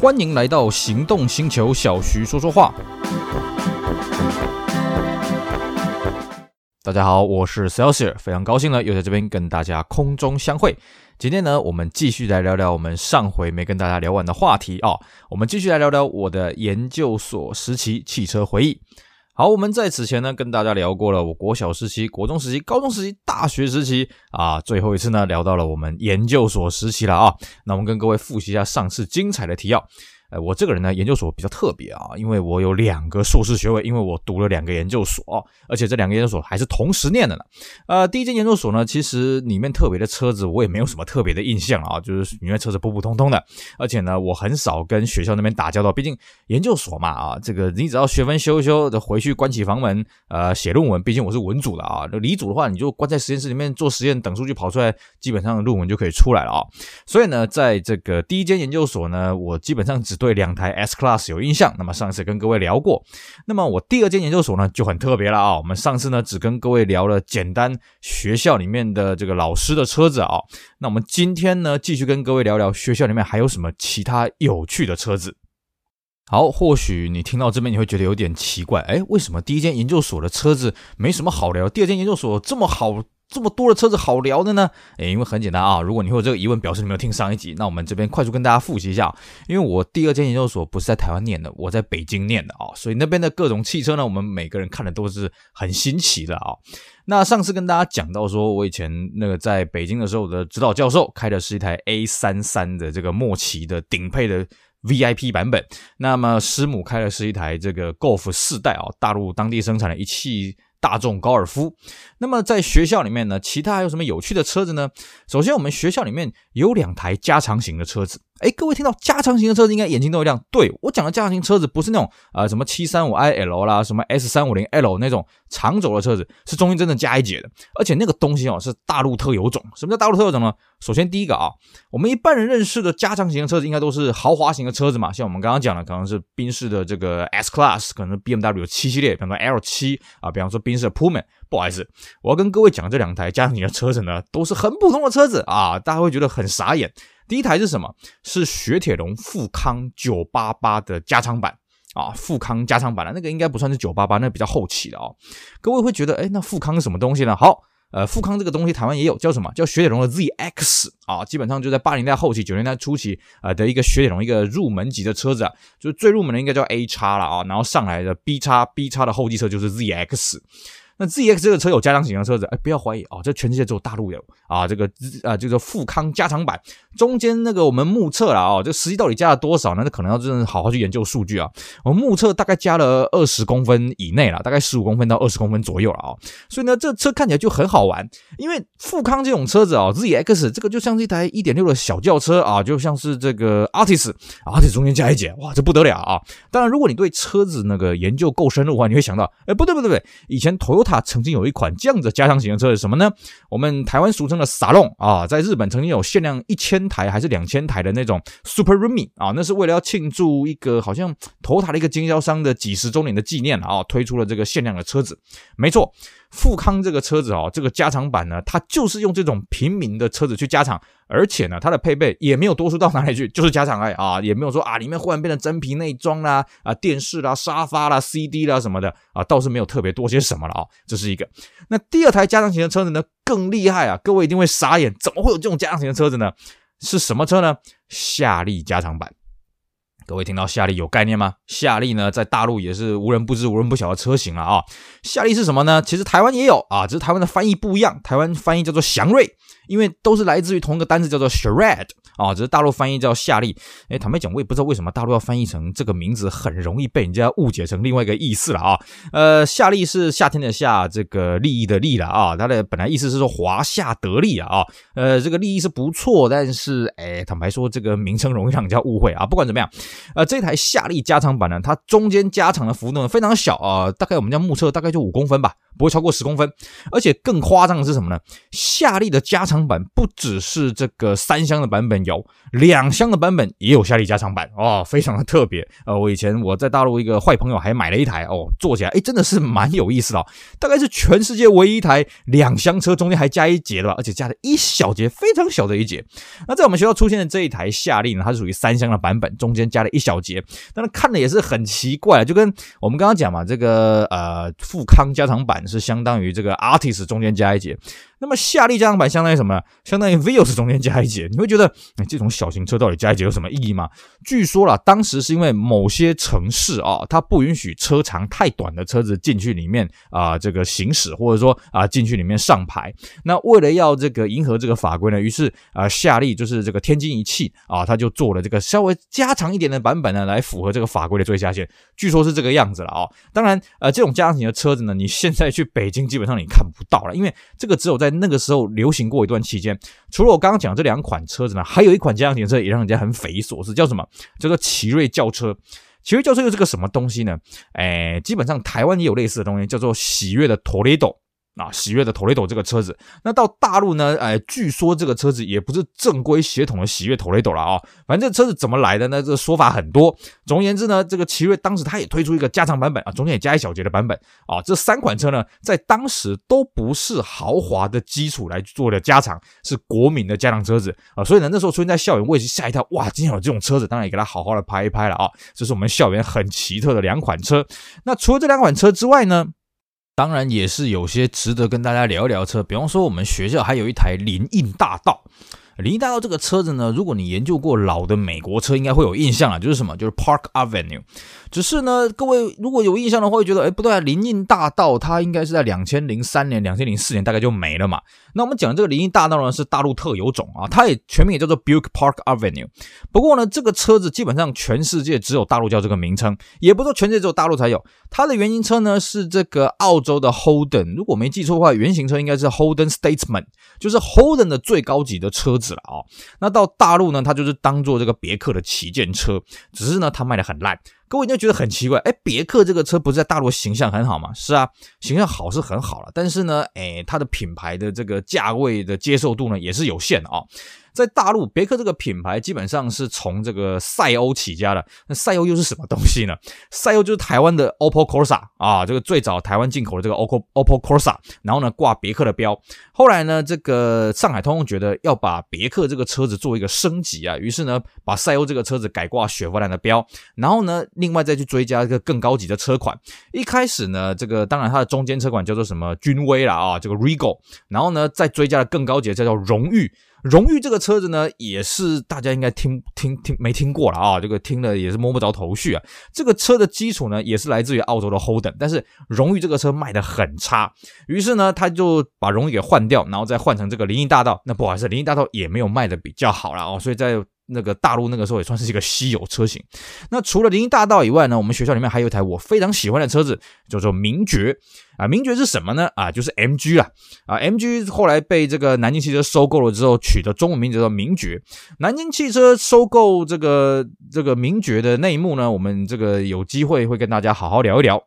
欢迎来到行动星球，小徐说说话。大家好，我是 Celsius，非常高兴呢，又在这边跟大家空中相会。今天呢，我们继续来聊聊我们上回没跟大家聊完的话题啊、我们继续来聊聊我的研究所时期汽车回忆。好，我们在此前呢跟大家聊过了我国小时期、国中时期、高中时期、大学时期啊，最后一次呢聊到了我们研究所时期了啊。那我们跟各位复习一下上次精彩的提要。呃，我这个人呢，研究所比较特别啊，因为我有两个硕士学位，因为我读了两个研究所，而且这两个研究所还是同时念的呢。呃，第一间研究所呢，其实里面特别的车子我也没有什么特别的印象啊，就是里面车子普普通通的，而且呢，我很少跟学校那边打交道，毕竟研究所嘛啊，这个你只要学分修一修的，回去关起房门，呃，写论文，毕竟我是文组的啊，理组的话你就关在实验室里面做实验，等数据跑出来，基本上论文就可以出来了啊。所以呢，在这个第一间研究所呢，我基本上只对两台 S Class 有印象，那么上次跟各位聊过，那么我第二间研究所呢就很特别了啊。我们上次呢只跟各位聊了简单学校里面的这个老师的车子啊，那我们今天呢继续跟各位聊聊学校里面还有什么其他有趣的车子。好，或许你听到这边你会觉得有点奇怪，诶，为什么第一间研究所的车子没什么好聊，第二间研究所这么好？这么多的车子好聊的呢？诶，因为很简单啊，如果你会有这个疑问，表示你没有听上一集。那我们这边快速跟大家复习一下，因为我第二间研究所不是在台湾念的，我在北京念的啊，所以那边的各种汽车呢，我们每个人看的都是很新奇的啊。那上次跟大家讲到说，我以前那个在北京的时候我的指导教授开的是一台 A33 的这个末期的顶配的 VIP 版本，那么师母开的是一台这个 Golf 四代啊，大陆当地生产的一汽。大众高尔夫。那么在学校里面呢，其他还有什么有趣的车子呢？首先，我们学校里面有两台加长型的车子。哎，各位听到加长型的车子，应该眼睛都会亮。对，我讲的加长型车子，不是那种啊、呃、什么七三五 IL 啦，什么 S 三五零 L 那种长轴的车子，是中间真的加一节的。而且那个东西哦，是大陆特有种。什么叫大陆特有种呢？首先第一个啊，我们一般人认识的加长型的车子，应该都是豪华型的车子嘛。像我们刚刚讲的，可能是宾士的这个 S Class，可能是 BMW 七系列，比方说 L 七啊，比方说宾士的 Pullman。不好意思，我要跟各位讲这两台加长型的车子呢，都是很普通的车子啊，大家会觉得很傻眼。第一台是什么？是雪铁龙富康九八八的加长版啊，富康加长版的那个应该不算是九八八，那比较后期的哦。各位会觉得，哎，那富康是什么东西呢？好，呃，富康这个东西台湾也有，叫什么？叫雪铁龙的 ZX 啊，基本上就在八零年代后期、九零年代初期啊的一个雪铁龙一个入门级的车子啊，就是最入门的应该叫 A 叉了啊，然后上来的 B 叉 B 叉的后继车就是 ZX。那 ZX 这个车有加长型的车子，哎，不要怀疑哦，这全世界只有大陆有啊。这个啊，就是富康加长版中间那个我们目测了啊，这实际到底加了多少呢？那可能要真的好好去研究数据啊。我们目测大概加了二十公分以内了，大概十五公分到二十公分左右了啊。所以呢，这车看起来就很好玩，因为富康这种车子啊，ZX 这个就像是一台一点六的小轿车啊，就像是这个 Altis，Altis 中间加一节，哇，这不得了啊。当然，如果你对车子那个研究够深入的话，你会想到，哎，不对不对不对，以前 Toyota 它曾经有一款这样子加长型的车是什么呢？我们台湾俗称的傻弄啊，在日本曾经有限量一千台还是两千台的那种 Super Rumi 啊，那是为了要庆祝一个好像投塔的一个经销商的几十周年的纪念啊，推出了这个限量的车子。没错，富康这个车子哦，这个加长版呢，它就是用这种平民的车子去加长。而且呢，它的配备也没有多出到哪里去，就是加长哎啊，也没有说啊里面忽然变成真皮内装啦啊电视啦沙发啦 CD 啦什么的啊，倒是没有特别多些什么了啊，这是一个。那第二台加长型的车子呢更厉害啊，各位一定会傻眼，怎么会有这种加长型的车子呢？是什么车呢？夏利加长版。各位听到夏利有概念吗？夏利呢在大陆也是无人不知无人不晓的车型了啊。夏利是什么呢？其实台湾也有啊，只是台湾的翻译不一样，台湾翻译叫做祥瑞。因为都是来自于同一个单字，叫做 Shred 啊，只是大陆翻译叫夏利。诶，坦白讲，我也不知道为什么大陆要翻译成这个名字，很容易被人家误解成另外一个意思了啊。呃，夏利是夏天的夏，这个利益的利了啊。它的本来意思是说华夏得利啊。呃，这个利益是不错，但是诶，坦白说，这个名称容易让人家误会啊。不管怎么样，呃，这台夏利加长版呢，它中间加长的幅度呢非常小啊，大概我们家目测大概就五公分吧。不会超过十公分，而且更夸张的是什么呢？夏利的加长版不只是这个三厢的版本有，两厢的版本也有夏利加长版哦，非常的特别。呃，我以前我在大陆一个坏朋友还买了一台哦，坐起来诶真的是蛮有意思的哦，大概是全世界唯一一台两厢车中间还加一节的吧，而且加了一小节，非常小的一节。那在我们学校出现的这一台夏利呢，它是属于三厢的版本，中间加了一小节，但是看的也是很奇怪，就跟我们刚刚讲嘛，这个呃富康加长版是相当于这个 Artist 中间加一节。那么夏利加长版相当于什么呢？相当于 Vios 中间加一节。你会觉得，哎，这种小型车到底加一节有什么意义吗？据说啦，当时是因为某些城市啊，它不允许车长太短的车子进去里面啊，这个行驶或者说啊进去里面上牌。那为了要这个迎合这个法规呢，于是啊夏利就是这个天津一汽啊，他就做了这个稍微加长一点的版本呢，来符合这个法规的最下限。据说是这个样子了啊。当然，呃，这种加长型的车子呢，你现在去北京基本上你看不到了，因为这个只有在那个时候流行过一段期间，除了我刚刚讲这两款车子呢，还有一款家用型车也让人家很匪夷所思，叫什么？叫做奇瑞轿车。奇瑞轿车又是个什么东西呢？哎，基本上台湾也有类似的东西，叫做喜悦的 Toledo。啊，喜悦的 Toledo 这个车子，那到大陆呢？哎，据说这个车子也不是正规血统的喜悦 Toledo 了啊、哦。反正这车子怎么来的呢？这个说法很多。总而言之呢，这个奇瑞当时他也推出一个加长版本啊，中间也加一小节的版本啊。这三款车呢，在当时都不是豪华的基础来做的加长，是国民的加长车子啊。所以呢，那时候出现在校园，我也是吓一跳，哇，今天有这种车子，当然也给他好好的拍一拍了啊。这是我们校园很奇特的两款车。那除了这两款车之外呢？当然也是有些值得跟大家聊一聊车，比方说我们学校还有一台林荫大道。林荫大道这个车子呢，如果你研究过老的美国车，应该会有印象啊，就是什么？就是 Park Avenue。只是呢，各位如果有印象的话，会觉得，哎，不对啊，林荫大道它应该是在两千零三年、两千零四年大概就没了嘛。那我们讲这个林荫大道呢，是大陆特有种啊，它也全名也叫做 Buick Park Avenue。不过呢，这个车子基本上全世界只有大陆叫这个名称，也不说全世界只有大陆才有。它的原型车呢是这个澳洲的 Holden，如果没记错的话，原型车应该是 Holden Statesman，就是 Holden 的最高级的车子了啊。那到大陆呢，它就是当做这个别克的旗舰车，只是呢它卖的很烂。各位就觉得很奇怪，哎，别克这个车不是在大陆形象很好吗？是啊，形象好是很好了，但是呢，哎，它的品牌的这个价位的接受度呢也是有限的啊。在大陆，别克这个品牌基本上是从这个赛欧起家的。那赛欧又是什么东西呢？赛欧就是台湾的 Opel Corsa 啊，这个最早台湾进口的这个 Opel Opel Corsa，然后呢挂别克的标。后来呢，这个上海通用觉得要把别克这个车子做一个升级啊，于是呢把赛欧这个车子改挂雪佛兰的标，然后呢另外再去追加一个更高级的车款。一开始呢，这个当然它的中间车款叫做什么君威啦啊，这个 Regal，然后呢再追加了更高级的叫做荣誉。荣誉这个车子呢，也是大家应该听听听没听过了啊，这个听了也是摸不着头绪啊。这个车的基础呢，也是来自于澳洲的 Holden，但是荣誉这个车卖的很差，于是呢，他就把荣誉给换掉，然后再换成这个林荫大道。那不好意思，林荫大道也没有卖的比较好了哦，所以在。那个大陆那个时候也算是一个稀有车型。那除了林荫大道以外呢，我们学校里面还有一台我非常喜欢的车子，叫做名爵啊。名爵是什么呢？啊，就是 MG 啊。啊，MG 后来被这个南京汽车收购了之后，取的中文名字叫名爵。南京汽车收购这个这个名爵的内幕呢，我们这个有机会会跟大家好好聊一聊。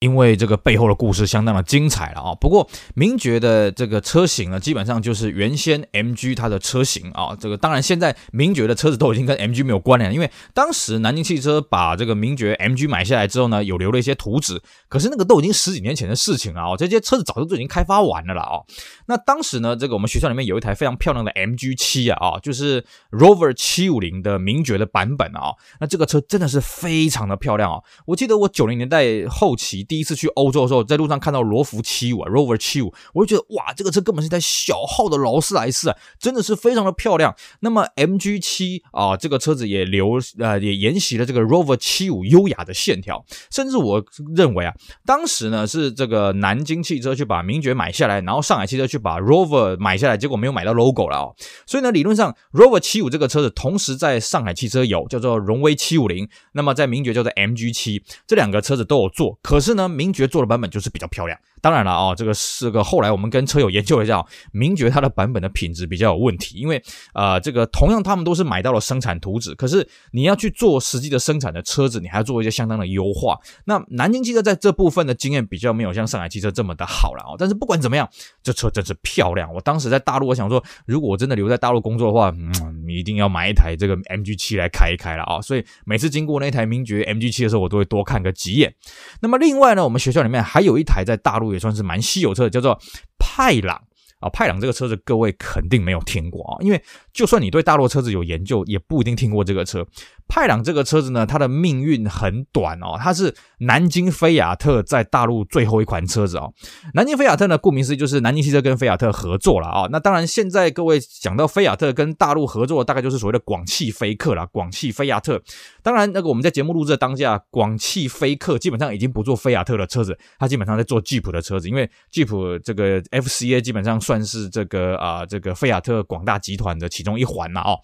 因为这个背后的故事相当的精彩了啊！不过名爵的这个车型呢，基本上就是原先 MG 它的车型啊。这个当然现在名爵的车子都已经跟 MG 没有关联了，因为当时南京汽车把这个名爵 MG 买下来之后呢，有留了一些图纸，可是那个都已经十几年前的事情了啊。这些车子早就都已经开发完了了啊。那当时呢，这个我们学校里面有一台非常漂亮的 MG 七啊啊，就是 Rover 七五零的名爵的版本啊。那这个车真的是非常的漂亮啊！我记得我九零年代后期。第一次去欧洲的时候，在路上看到罗孚七五啊，Rover 七五，我就觉得哇，这个车根本是一台小号的劳斯莱斯啊，真的是非常的漂亮。那么 MG 七啊，这个车子也留呃也沿袭了这个 Rover 七五优雅的线条，甚至我认为啊，当时呢是这个南京汽车去把名爵买下来，然后上海汽车去把 Rover 买下来，结果没有买到 logo 了哦。所以呢，理论上 Rover 七五这个车子同时在上海汽车有叫做荣威七五零，那么在名爵叫做 MG 七，这两个车子都有做，可是呢呢。名爵做的版本就是比较漂亮，当然了哦，这个是个后来我们跟车友研究了一下，名爵它的版本的品质比较有问题，因为呃，这个同样他们都是买到了生产图纸，可是你要去做实际的生产的车子，你还要做一些相当的优化。那南京汽车在这部分的经验比较没有像上海汽车这么的好了哦。但是不管怎么样，这车真是漂亮。我当时在大陆，我想说，如果我真的留在大陆工作的话，嗯，你一定要买一台这个 MG 七来开一开了啊。所以每次经过那台名爵 MG 七的时候，我都会多看个几眼。那么另外呢，我们学校里面还有一台在大陆也算是蛮稀有车的，叫做派朗。啊，派朗这个车子各位肯定没有听过啊，因为就算你对大陆车子有研究，也不一定听过这个车。派朗这个车子呢，它的命运很短哦，它是南京菲亚特在大陆最后一款车子哦。南京菲亚特呢，顾名思义就是南京汽车跟菲亚特合作了啊。那当然，现在各位讲到菲亚特跟大陆合作，大概就是所谓的广汽菲克啦，广汽菲亚特。当然，那个我们在节目录制的当下，广汽菲克基本上已经不做菲亚特的车子，它基本上在做吉普的车子，因为吉普这个 FCA 基本上算是这个啊这个菲亚特广大集团的其中一环了哦。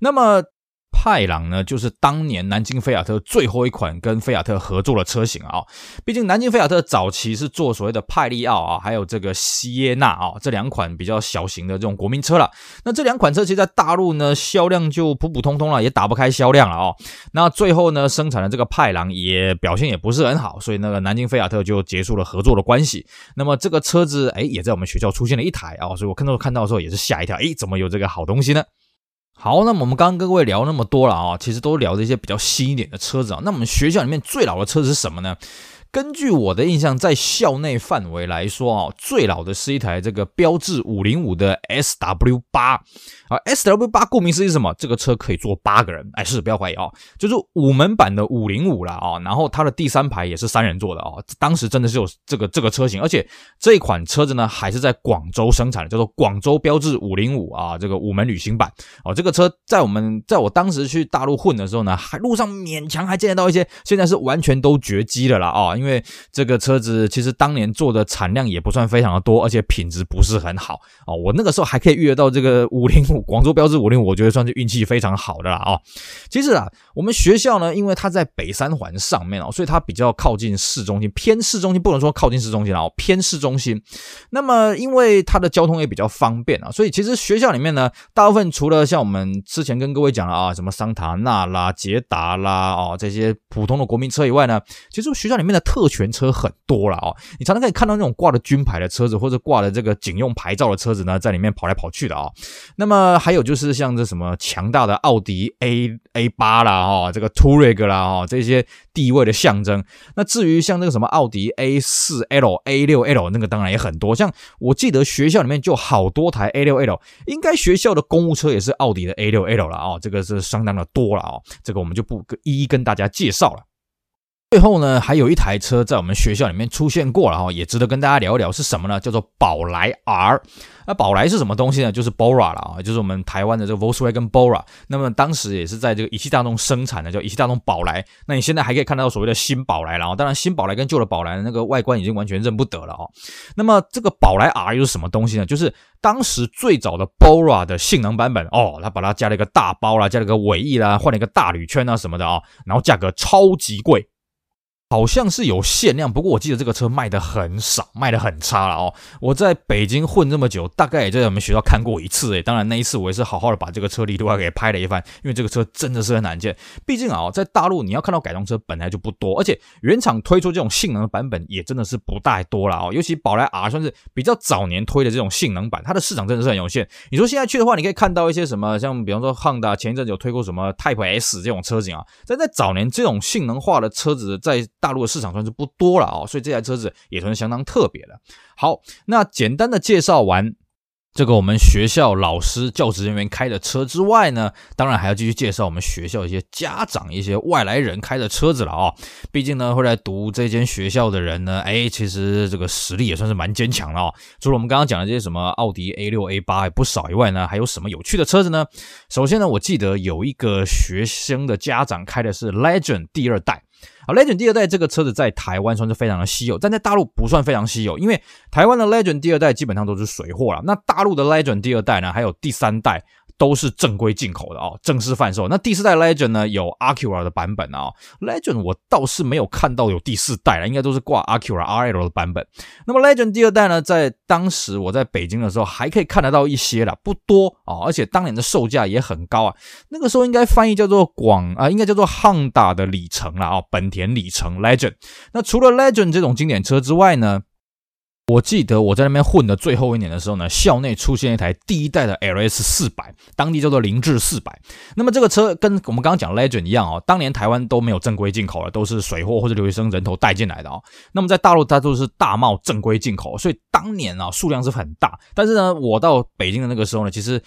那么。派朗呢，就是当年南京菲亚特最后一款跟菲亚特合作的车型啊。毕竟南京菲亚特早期是做所谓的派利奥啊，还有这个西耶纳啊这两款比较小型的这种国民车了。那这两款车其实在大陆呢销量就普普通通了，也打不开销量了哦。那最后呢生产的这个派朗也表现也不是很好，所以那个南京菲亚特就结束了合作的关系。那么这个车子哎也在我们学校出现了一台啊，所以我看到看到的时候也是吓一跳，哎怎么有这个好东西呢？好，那么我们刚刚跟各位聊那么多了啊，其实都聊这些比较新一点的车子啊。那我们学校里面最老的车子是什么呢？根据我的印象，在校内范围来说啊，最老的是一台这个标致五零五的 SW 八啊，SW 八顾名思义什么？这个车可以坐八个人，哎，是不要怀疑啊，就是五门版的五零五了啊。然后它的第三排也是三人座的啊，当时真的是有这个这个车型，而且这款车子呢还是在广州生产的，叫做广州标致五零五啊，这个五门旅行版哦。这个车在我们在我当时去大陆混的时候呢，还路上勉强还见得到一些，现在是完全都绝迹的了啦啊，因为。因为这个车子其实当年做的产量也不算非常的多，而且品质不是很好哦。我那个时候还可以预约到这个五零五，广州标致五零五，我觉得算是运气非常好的啦啊。其实啊，我们学校呢，因为它在北三环上面哦，所以它比较靠近市中心，偏市中心不能说靠近市中心哦，偏市中心。那么因为它的交通也比较方便啊，所以其实学校里面呢，大部分除了像我们之前跟各位讲了啊，什么桑塔纳啦、捷达啦哦这些普通的国民车以外呢，其实学校里面的特权车很多了哦，你常常可以看到那种挂的军牌的车子，或者挂的这个警用牌照的车子呢，在里面跑来跑去的啊。那么还有就是像这什么强大的奥迪 A A 八啦，哈，这个 Touareg 啦，哈，这些地位的象征。那至于像这个什么奥迪 A 四 L、A 六 L，那个当然也很多。像我记得学校里面就好多台 A 六 L，应该学校的公务车也是奥迪的 A 六 L 了啊，这个是相当的多了啊，这个我们就不一一跟大家介绍了。最后呢，还有一台车在我们学校里面出现过了哈，也值得跟大家聊一聊，是什么呢？叫做宝来 R。那宝来是什么东西呢？就是 Bora 了啊，就是我们台湾的这个 Volkswagen Bora。那么当时也是在这个一汽大众生产的，叫一汽大众宝来。那你现在还可以看到所谓的新宝来了啊，当然新宝来跟旧的宝来那个外观已经完全认不得了哦。那么这个宝来 R 又是什么东西呢？就是当时最早的 Bora 的性能版本哦，它把它加了一个大包啦，加了个尾翼啦，换了一个大铝圈啊什么的啊，然后价格超级贵。好像是有限量，不过我记得这个车卖的很少，卖的很差了哦。我在北京混这么久，大概也在我们学校看过一次诶。当然那一次我也是好好的把这个车里图给拍了一番，因为这个车真的是很难见。毕竟啊，在大陆你要看到改装车本来就不多，而且原厂推出这种性能的版本也真的是不太多了哦。尤其宝来 R 算是比较早年推的这种性能版，它的市场真的是很有限。你说现在去的话，你可以看到一些什么，像比方说 Honda 前一阵子有推过什么 Type S 这种车型啊，但在早年这种性能化的车子在大陆的市场算是不多了哦，所以这台车子也算是相当特别的。好，那简单的介绍完这个我们学校老师教职人员开的车之外呢，当然还要继续介绍我们学校一些家长、一些外来人开的车子了哦。毕竟呢，会来读这间学校的人呢，哎，其实这个实力也算是蛮坚强了哦。除了我们刚刚讲的这些什么奥迪 A 六、A 八也不少以外呢，还有什么有趣的车子呢？首先呢，我记得有一个学生的家长开的是 Legend 第二代。好，Legend 第二代这个车子在台湾算是非常的稀有，但在大陆不算非常稀有，因为台湾的 Legend 第二代基本上都是水货了。那大陆的 Legend 第二代呢，还有第三代，都是正规进口的哦，正式贩售。那第四代 Legend 呢，有 Acura 的版本啊、Legend 我倒是没有看到有第四代了，应该都是挂 Acura RL 的版本。那么 Legend 第二代呢，在当时我在北京的时候还可以看得到一些啦，不多啊、哦，而且当年的售价也很高啊。那个时候应该翻译叫做广啊，应该叫做汉打的里程了啊、哦，本田里程 Legend。那除了 Legend 这种经典车之外呢，我记得我在那边混的最后一年的时候呢，校内出现一台第一代的 LS 四百，当地叫做凌志四百。那么这个车跟我们刚刚讲 Legend 一样哦，当年台湾都没有正规进口了，都是水货或者留学生人头带进来的哦。那么在大陆它都是大贸正规进口，所以当年啊数量是很大。但是呢，我到北京的那个时候呢，其实。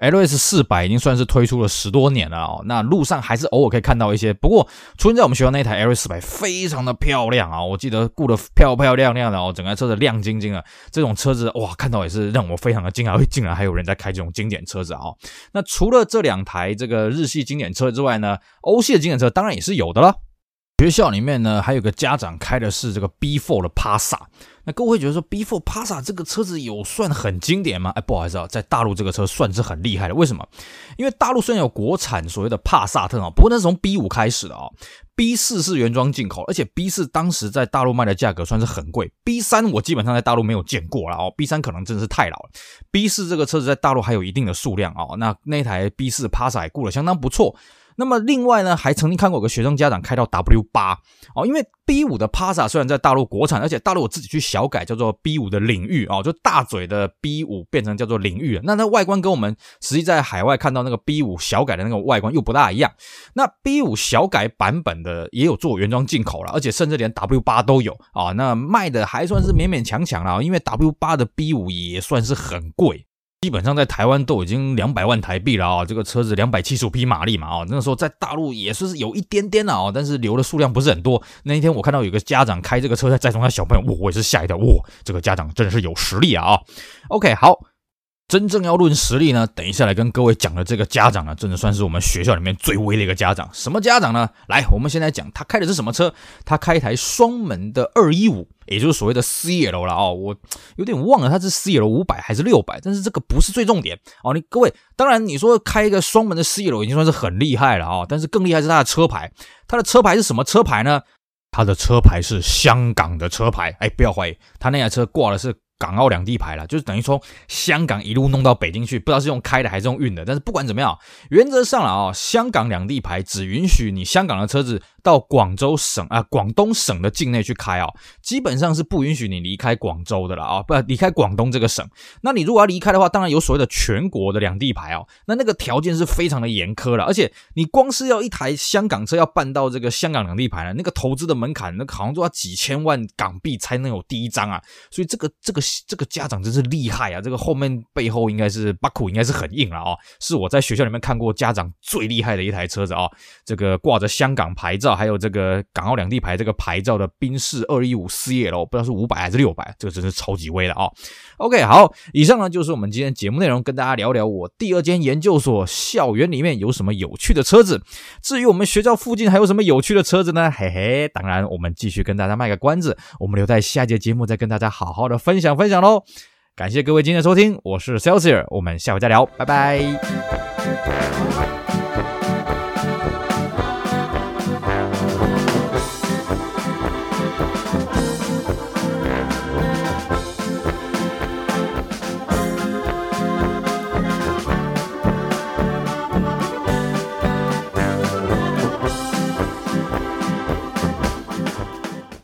LS 四百已经算是推出了十多年了哦，那路上还是偶尔可以看到一些。不过出现在我们学校那台 LS 四百非常的漂亮啊，我记得顾得漂漂亮亮的哦，整个车子亮晶晶的。这种车子哇，看到也是让我非常的惊讶，竟然还有人在开这种经典车子啊。那除了这两台这个日系经典车之外呢，欧系的经典车当然也是有的了。学校里面呢，还有个家长开的是这个 B4 的帕萨。那各位会觉得说 B4 帕萨这个车子有算很经典吗？哎，不好意思啊，在大陆这个车算是很厉害的。为什么？因为大陆虽然有国产所谓的帕萨特啊，不过那是从 B5 开始的啊。B4 是原装进口，而且 B4 当时在大陆卖的价格算是很贵。B3 我基本上在大陆没有见过了哦，B3 可能真的是太老了。B4 这个车子在大陆还有一定的数量啊。那那台 B4 帕萨也顾得相当不错。那么另外呢，还曾经看过有个学生家长开到 W 八哦，因为 B 五的帕萨虽然在大陆国产，而且大陆我自己去小改叫做 B 五的领域哦，就大嘴的 B 五变成叫做领域了。那它外观跟我们实际在海外看到那个 B 五小改的那个外观又不大一样。那 B 五小改版本的也有做原装进口了，而且甚至连 W 八都有啊。那卖的还算是勉勉强强了，因为 W 八的 B 五也算是很贵。基本上在台湾都已经两百万台币了啊、这个车子两百七十五匹马力嘛啊、哦，那时候在大陆也是有一点点了啊，但是留的数量不是很多。那一天我看到有个家长开这个车在载送他小朋友，我我也是吓一跳，哇，这个家长真的是有实力啊啊、OK，好。真正要论实力呢，等一下来跟各位讲的这个家长呢，真的算是我们学校里面最威的一个家长。什么家长呢？来，我们先来讲他开的是什么车？他开一台双门的二一五，也就是所谓的 CL 了哦。我有点忘了他是 CL 五百还是六百，但是这个不是最重点哦。你各位，当然你说开一个双门的 CL 已经算是很厉害了哦，但是更厉害是他的车牌。他的车牌是什么车牌呢？他的车牌是香港的车牌。哎，不要怀疑，他那台车挂的是。港澳两地牌了，就是等于从香港一路弄到北京去，不知道是用开的还是用运的。但是不管怎么样，原则上了啊，香港两地牌只允许你香港的车子到广州省啊，广东省的境内去开啊，基本上是不允许你离开广州的了啊，不离开广东这个省。那你如果要离开的话，当然有所谓的全国的两地牌哦。那那个条件是非常的严苛了，而且你光是要一台香港车要办到这个香港两地牌呢，那个投资的门槛，那好像都要几千万港币才能有第一张啊。所以这个这个。这个家长真是厉害啊！这个后面背后应该是巴库，应该是很硬了啊、哦！是我在学校里面看过家长最厉害的一台车子啊、哦！这个挂着香港牌照，还有这个港澳两地牌这个牌照的宾士二一五 CL，不知道是五百还是六百，这个真是超级威的啊、哦！OK，好，以上呢就是我们今天节目内容，跟大家聊聊我第二间研究所校园里面有什么有趣的车子。至于我们学校附近还有什么有趣的车子呢？嘿嘿，当然我们继续跟大家卖个关子，我们留在下节节目再跟大家好好的分享分享喽。感谢各位今天的收听，我是 Celsius，我们下回再聊，拜拜。